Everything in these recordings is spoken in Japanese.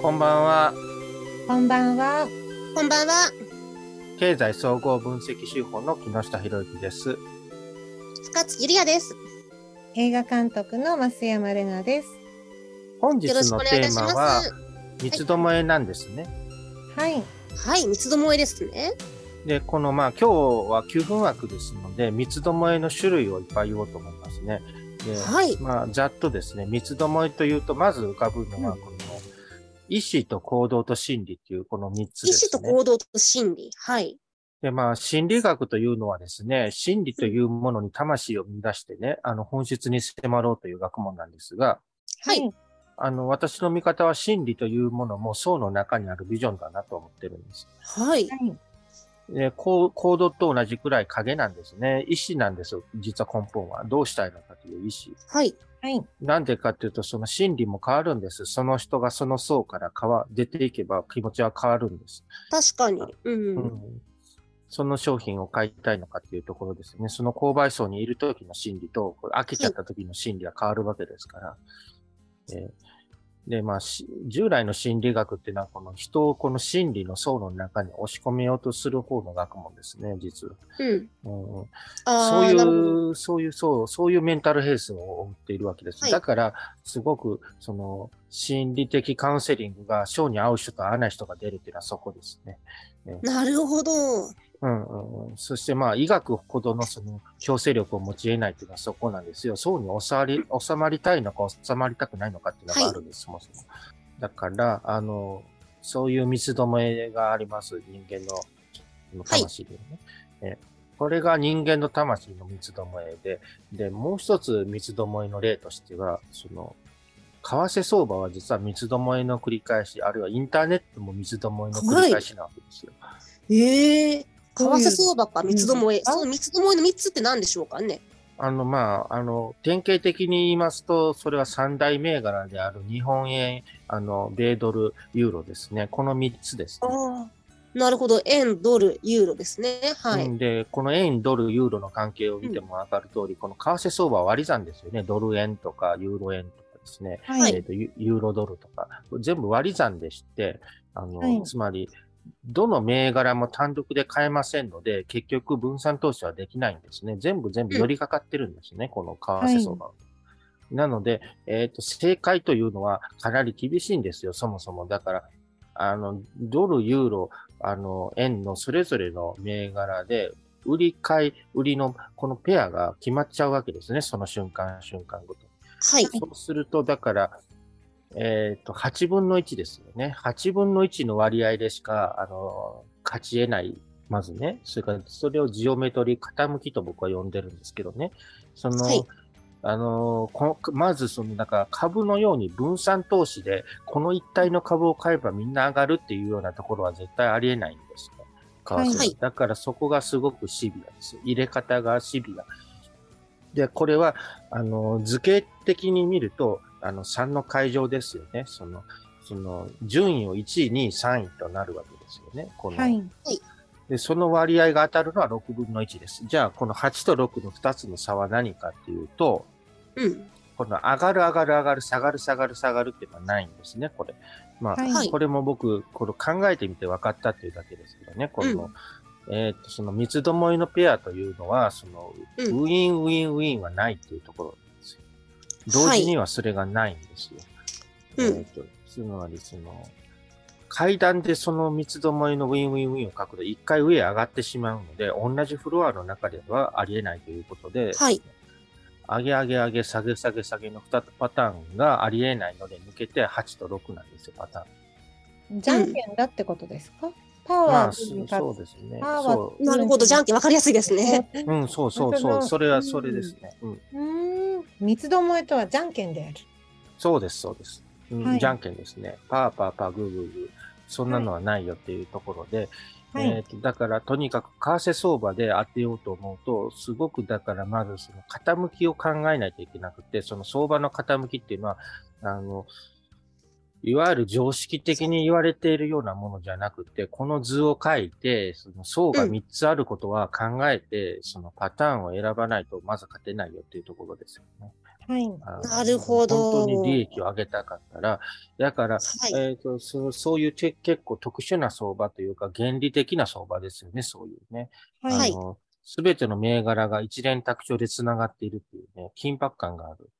こんばんは。こんばんは。こんばんは。経済総合分析手法の木下博之です。深津ゆりやです。映画監督の増山玲奈です。本日のテーマはす。三つどもえなんですね。はい。はい、三つどもえですね。で、このまあ今日は9分枠ですので、三つどもえの種類をいっぱい言おうと思いますね。で、はい。まあざっとですね、三つどもえというと、まず浮かぶのは、うんこの、意思と行動と心理っていうこの3つ意ですね。思と行動と心理。はい。で、まあ、心理学というのはですね、心理というものに魂を見出してね、あの、本質に迫ろうという学問なんですが、はい。あの、私の見方は心理というものも層の中にあるビジョンだなと思ってるんです。はい。はい。で、こう行動と同じくらい影なんですね。意思なんですよ。実は根本は。どうしたいのかという意思。はい。はい。なんでかっていうと、その心理も変わるんです。その人がその層から変わ、出ていけば気持ちは変わるんです。確かに。うん。うんその商品を買いたいのかっていうところですね。その購買層にいる時の心理と、これ飽きちゃった時の心理が変わるわけですから。えーで、まあ、し従来の心理学っていうのは、この人をこの心理の層の中に押し込めようとする方の学問ですね、実は。うん。うんあそう。いう、そういう、そう、そういうメンタルヘルスを追っているわけです。はいだから、すごく、その、心理的カウンセリングが、性に合う人と合わない人が出るっていうのはそこですね。なるほど。うんうんうん、そしてまあ医学ほどのその強制力を持ち得ないっていうのはそこなんですよ。そうに収まり収まりたいのか収まりたくないのかっていうのがあるんです、そもそも。だから、あの、そういう三つどもえがあります、人間のの魂でね、えこれが人間の魂の三つどもえで、で、もう一つ三つどもえの例としては、その、為替相場は実は三つどもえの繰り返し、あるいはインターネットも三つどもえの繰り返しなわけですよ。ええ為替相場か三つどもえ。うんその三つどもえの三つって何でしょうかね。あの、まあ、あの、典型的に言いますと、それは三大銘柄である日本円、あの、米ドル、ユーロですね。この三つですね。ああ。なるほど。円、ドル、ユーロですね。はい。うんで、この円、ドル、ユーロの関係を見てもわかる通り、この為替相場は割り算ですよね。ドル円とか、ユーロ円とかですね。ははいえっ、とユ、ユーロドルとか、全部割り算でして、あの、はいつまり、どの銘柄も単独で買えませんので、結局分散投資はできないんですね。全部全部寄りかかってるんですね、この為替相場は。なので、えっ、と、正解というのはかなり厳しいんですよ、そもそも。だから、あの、ドル、ユーロ、あの、円のそれぞれの銘柄で、売り買い、売りのこのペアが決まっちゃうわけですね、その瞬間瞬間ごとに。はい。そうすると、だから、えっ、と、8分の1ですよね。8分の1の割合でしか、あの、勝ち得ない。まずね。それから、それをジオメトリー傾きと僕は呼んでるんですけどね。その、はいあのこまずその、なんか株のように分散投資で、この一体の株を買えばみんな上がるっていうようなところは絶対ありえないんですね。為替ははいだからそこがすごくシビアです。入れ方がシビア。で、これは、あの、図形的に見ると、あの、3の階乗ですよね。その、その、順位を1位、2位、3位となるわけですよね。この、はい。で、その割合が当たるのは6分の1です。じゃあ、この8と6の2つの差は何かっていうと、うん。この上がる上がる上がる、下がる下がる下がるっていうのはないんですね、これ。まあ、はいはいこれも僕、これ考えてみて分かったっていうだけですけどね、この、えーっと、その三つどもえのペアというのは、その、うんウィンウィンウィンはないっていうところなんですよ。同時にはそれがないんですよ。うんえーっと、つまりその、階段でその三つどもえのウィンウィンウィンを書くと、一回上へ上がってしまうので、同じフロアの中ではありえないということで、はい。上げ上げ上げ、下げ下げ下げの2パターンがありえないので、抜けて8と6なんですよ、パターン。じゃんけんだってことですか？パワーまあ、にそ勝つそうですね。なるほど。じゃんけん分かりやすいですね。う。うん、そうそうそそう。のそれはそれですね。うん。うーん。三つどもえとはじゃんけんである。そうです、そうです。うんはいじゃんけんですね。パーパーパーグーグーグー。そんなのはないよっていうところで、はい。えーとだから、とにかく為替相場で当てようと思うと、すごくだから、まずその傾きを考えないといけなくて、その相場の傾きっていうのは、あの、いわゆる常識的に言われているようなものじゃなくて、この図を書いて、その層が3つあることは考えて、そのパターンを選ばないとまず勝てないよっていうところですよね。はい。なるほど本当に利益を上げたかったら、だから、はい。えっ、とそう、そういうて結構特殊な相場というか、原理的な相場ですよね、そういうね。はい。あの、すべての銘柄が一連卓上で繋がっているっていうね、緊迫感がある。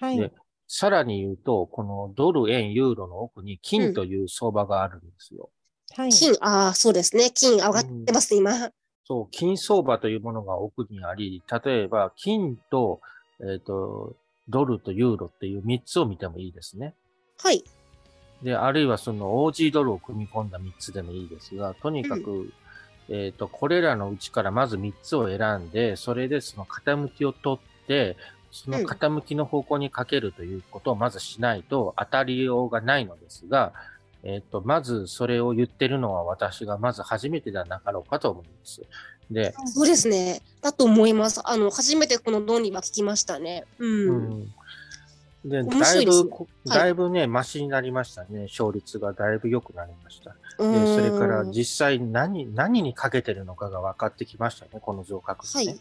はい。でさらに言うと、このドル、円、ユーロの奥に金という相場があるんですよ。はい。金、ああ、そうですね。金上がってますね、今。そう、金相場というものが奥にあり、例えば、金と、えっ、と、ドルとユーロっていう3つを見てもいいですね。はい。で、あるいはその OG ドルを組み込んだ3つでもいいですが、とにかく、えっ、と、これらのうちからまず3つを選んで、それでその傾きを取って、その傾きの方向にかけるということをまずしないと当たりようがないのですが、えっ、と、まずそれを言ってるのは私がまず初めてではなかろうかと思います。で、そうですね。だと思います。あの、初めてこの論理は聞きましたね。うん。うんで、面だいぶこ、はいだいぶね、マシになりましたね。勝率がだいぶ良くなりました。うで、それんから実際何、何にかけてるのかが分かってきましたね、この増額はね。い。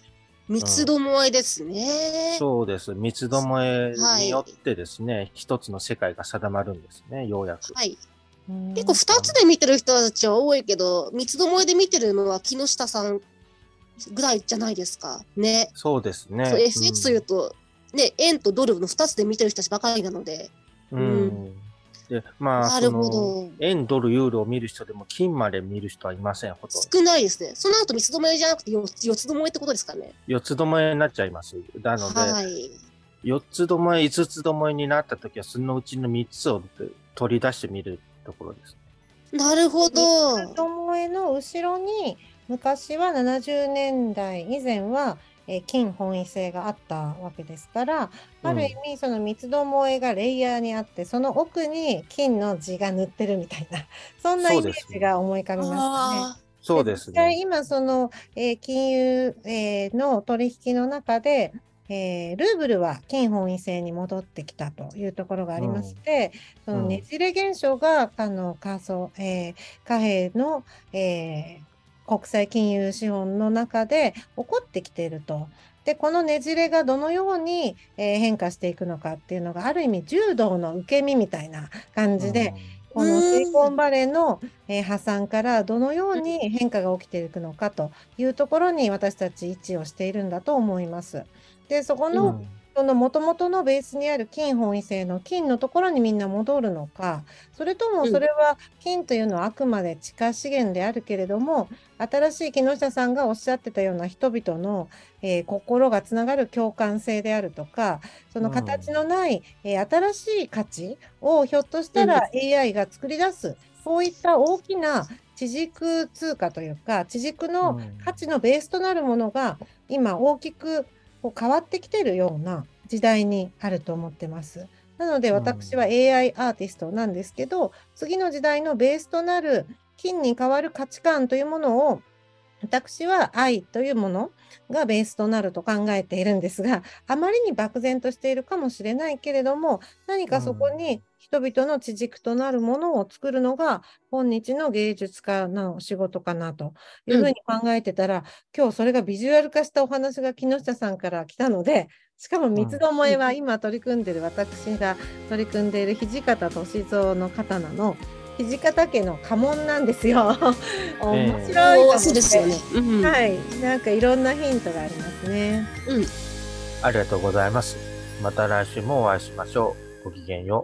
三つどもえですね。そうです。三つどもえによってですね、一つの世界が定まるんですね、ようやく。はい。うん結構二つで見てる人たちは多いけど、三つどもえで見てるのは木下さんぐらいじゃないですか。ね。そうですね。そう FX というと、ね、円とドルの二つで見てる人たちばかりなので。うん。うんで、まあ、なるほその、ど。円、ドル、ユーロを見る人でも金まで見る人はいません、ほとんど。少ないですね。その後三つどもえじゃなくて四つ四つどもえってことですかね。四つどもえになっちゃいます。なので、はい。四つどもえ、五つどもえになったときは、そのうちの三つを取り出してみるところです。なるほど。三つどもえの後ろに昔は70年代以前は、えー金本位制があったわけですから、ある意味その三つどもえがレイヤーにあってその奥に金の字が塗ってるみたいな そんなイメージが思い浮かびますね。あそうですね。今その、えー金融、えーの取引の中で、えールーブルは金本位制に戻ってきたというところがありまして、そのねじれ現象があの仮想、えー貨幣の、えー国際金融資本の中で起こってきていると。でこのねじれがどのように、えー変化していくのかっていうのがある意味柔道の受け身みたいな感じで、このシリコンバレーの、えー破産からどのように変化が起きていくのかというところに私たち位置をしているんだと思います。でそこうん、の、その元々のベースにある金本位制の金のところにみんな戻るのかそれともうん。それは金というのはあくまで地下資源であるけれども新しい木下さんがおっしゃってたような人々の、えー心がつながる共感性であるとかその形のない、えー新しい価値をひょっとしたら AI が作り出すそういった大きな地軸通貨というか地軸の価値のベースとなるものが今大きくこう変わってきてるような時代にあると思ってます。なのでうん私は AI アーティストなんですけど、次の時代のベースとなる金に変わる価値観というものを私は愛というものがベースとなると考えているんですが、あまりに漠然としているかもしれないけれども、何かそこに人々の地軸となるものを作るのが今日の芸術家の仕事かなというふうに考えてたら、今日それがビジュアル化したお話が木下さんから来たので、しかも三つどもえは今取り組んでいる私が取り組んでいる土方歳三の刀の土方家の家紋なんですよ。面白いと思ってそうですよね。うん。はい、なんかいろんなヒントがありますね。ありがとうございます。また来週もお会いしましょう。ごきげんよう。